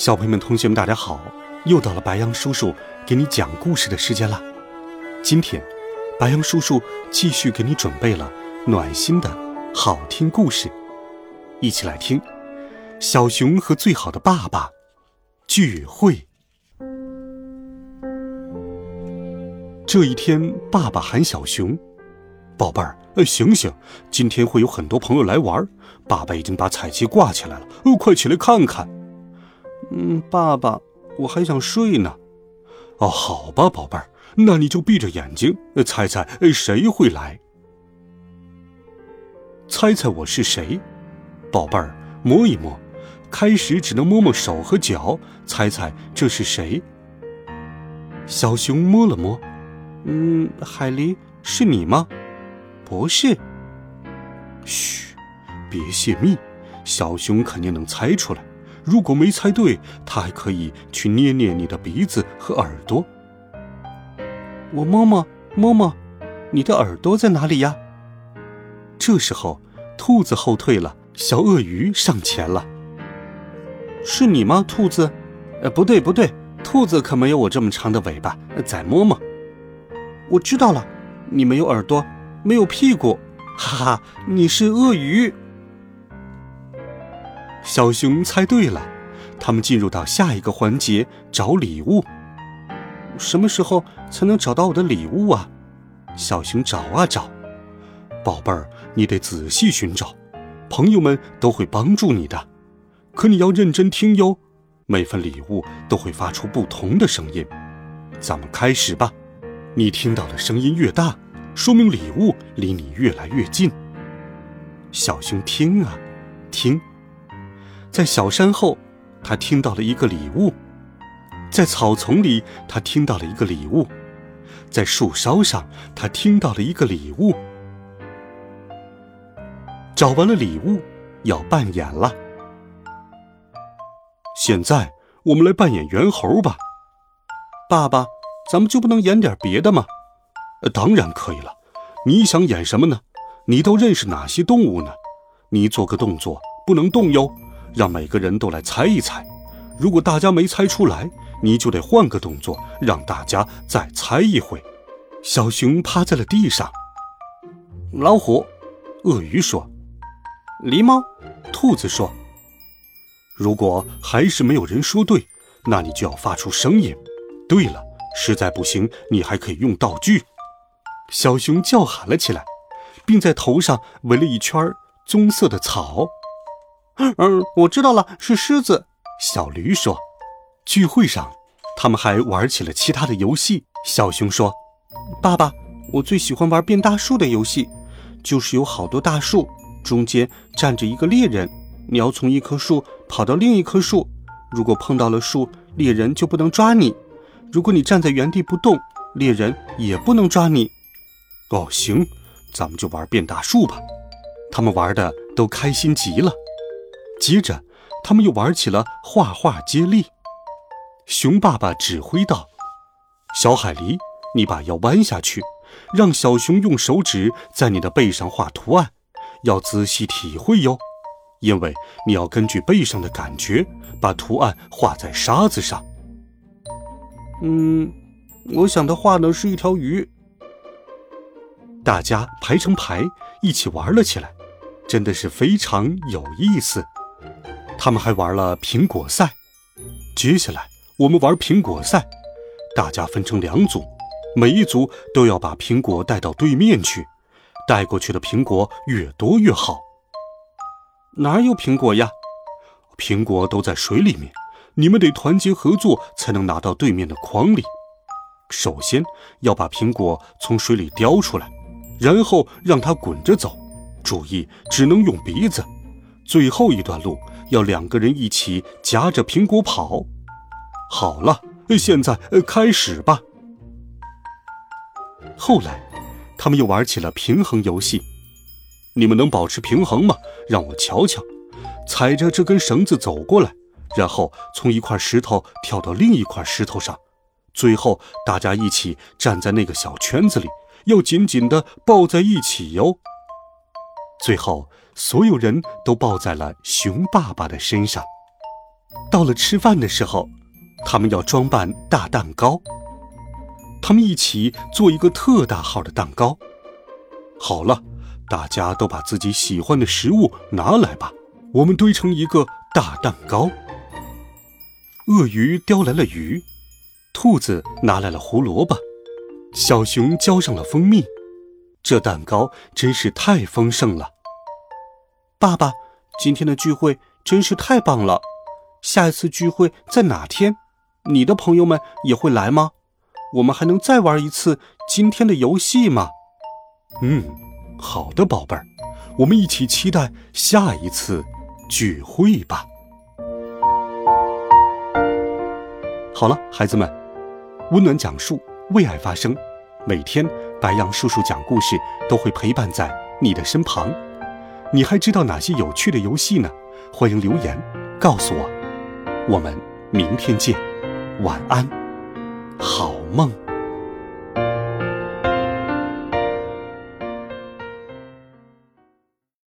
小朋友们、同学们，大家好！又到了白羊叔叔给你讲故事的时间了。今天，白羊叔叔继续给你准备了暖心的好听故事，一起来听《小熊和最好的爸爸》聚会。这一天，爸爸喊小熊：“宝贝儿，醒醒！今天会有很多朋友来玩，爸爸已经把彩旗挂起来了，哦，快起来看看！”嗯，爸爸，我还想睡呢。哦，好吧，宝贝儿，那你就闭着眼睛猜猜谁会来。猜猜我是谁？宝贝儿，摸一摸。开始只能摸摸手和脚，猜猜这是谁？小熊摸了摸，嗯，海狸是你吗？不是。嘘，别泄密，小熊肯定能猜出来。如果没猜对，他还可以去捏捏你的鼻子和耳朵。我摸摸摸摸，你的耳朵在哪里呀？这时候，兔子后退了，小鳄鱼上前了。是你吗，兔子？呃，不对不对，兔子可没有我这么长的尾巴。再摸摸。我知道了，你没有耳朵，没有屁股，哈哈，你是鳄鱼。小熊猜对了，他们进入到下一个环节找礼物。什么时候才能找到我的礼物啊？小熊找啊找，宝贝儿，你得仔细寻找，朋友们都会帮助你的，可你要认真听哟。每份礼物都会发出不同的声音，咱们开始吧。你听到的声音越大，说明礼物离你越来越近。小熊听啊听。在小山后，他听到了一个礼物；在草丛里，他听到了一个礼物；在树梢上，他听到了一个礼物。找完了礼物，要扮演了。现在我们来扮演猿猴吧。爸爸，咱们就不能演点别的吗？当然可以了。你想演什么呢？你都认识哪些动物呢？你做个动作，不能动哟。让每个人都来猜一猜，如果大家没猜出来，你就得换个动作，让大家再猜一回。小熊趴在了地上。老虎，鳄鱼说：“狸猫，兔子说。”如果还是没有人说对，那你就要发出声音。对了，实在不行，你还可以用道具。小熊叫喊了起来，并在头上围了一圈棕色的草。嗯，我知道了，是狮子。小驴说：“聚会上，他们还玩起了其他的游戏。”小熊说：“爸爸，我最喜欢玩变大树的游戏，就是有好多大树，中间站着一个猎人，你要从一棵树跑到另一棵树。如果碰到了树，猎人就不能抓你；如果你站在原地不动，猎人也不能抓你。”哦，行，咱们就玩变大树吧。他们玩的都开心极了。接着，他们又玩起了画画接力。熊爸爸指挥道：“小海狸，你把腰弯下去，让小熊用手指在你的背上画图案，要仔细体会哟，因为你要根据背上的感觉把图案画在沙子上。”嗯，我想他画的是一条鱼。大家排成排一起玩了起来，真的是非常有意思。他们还玩了苹果赛。接下来我们玩苹果赛，大家分成两组，每一组都要把苹果带到对面去，带过去的苹果越多越好。哪有苹果呀？苹果都在水里面，你们得团结合作才能拿到对面的筐里。首先要把苹果从水里叼出来，然后让它滚着走，注意只能用鼻子。最后一段路。要两个人一起夹着苹果跑，好了，现在开始吧。后来，他们又玩起了平衡游戏。你们能保持平衡吗？让我瞧瞧。踩着这根绳子走过来，然后从一块石头跳到另一块石头上，最后大家一起站在那个小圈子里，要紧紧的抱在一起哟。最后，所有人都抱在了熊爸爸的身上。到了吃饭的时候，他们要装扮大蛋糕。他们一起做一个特大号的蛋糕。好了，大家都把自己喜欢的食物拿来吧。我们堆成一个大蛋糕。鳄鱼叼来了鱼，兔子拿来了胡萝卜，小熊浇上了蜂蜜。这蛋糕真是太丰盛了。爸爸，今天的聚会真是太棒了。下一次聚会在哪天？你的朋友们也会来吗？我们还能再玩一次今天的游戏吗？嗯，好的，宝贝儿，我们一起期待下一次。聚会吧。好了，孩子们，温暖讲述，为爱发声。每天，白羊叔叔讲故事都会陪伴在你的身旁。你还知道哪些有趣的游戏呢？欢迎留言告诉我。我们明天见，晚安，好梦。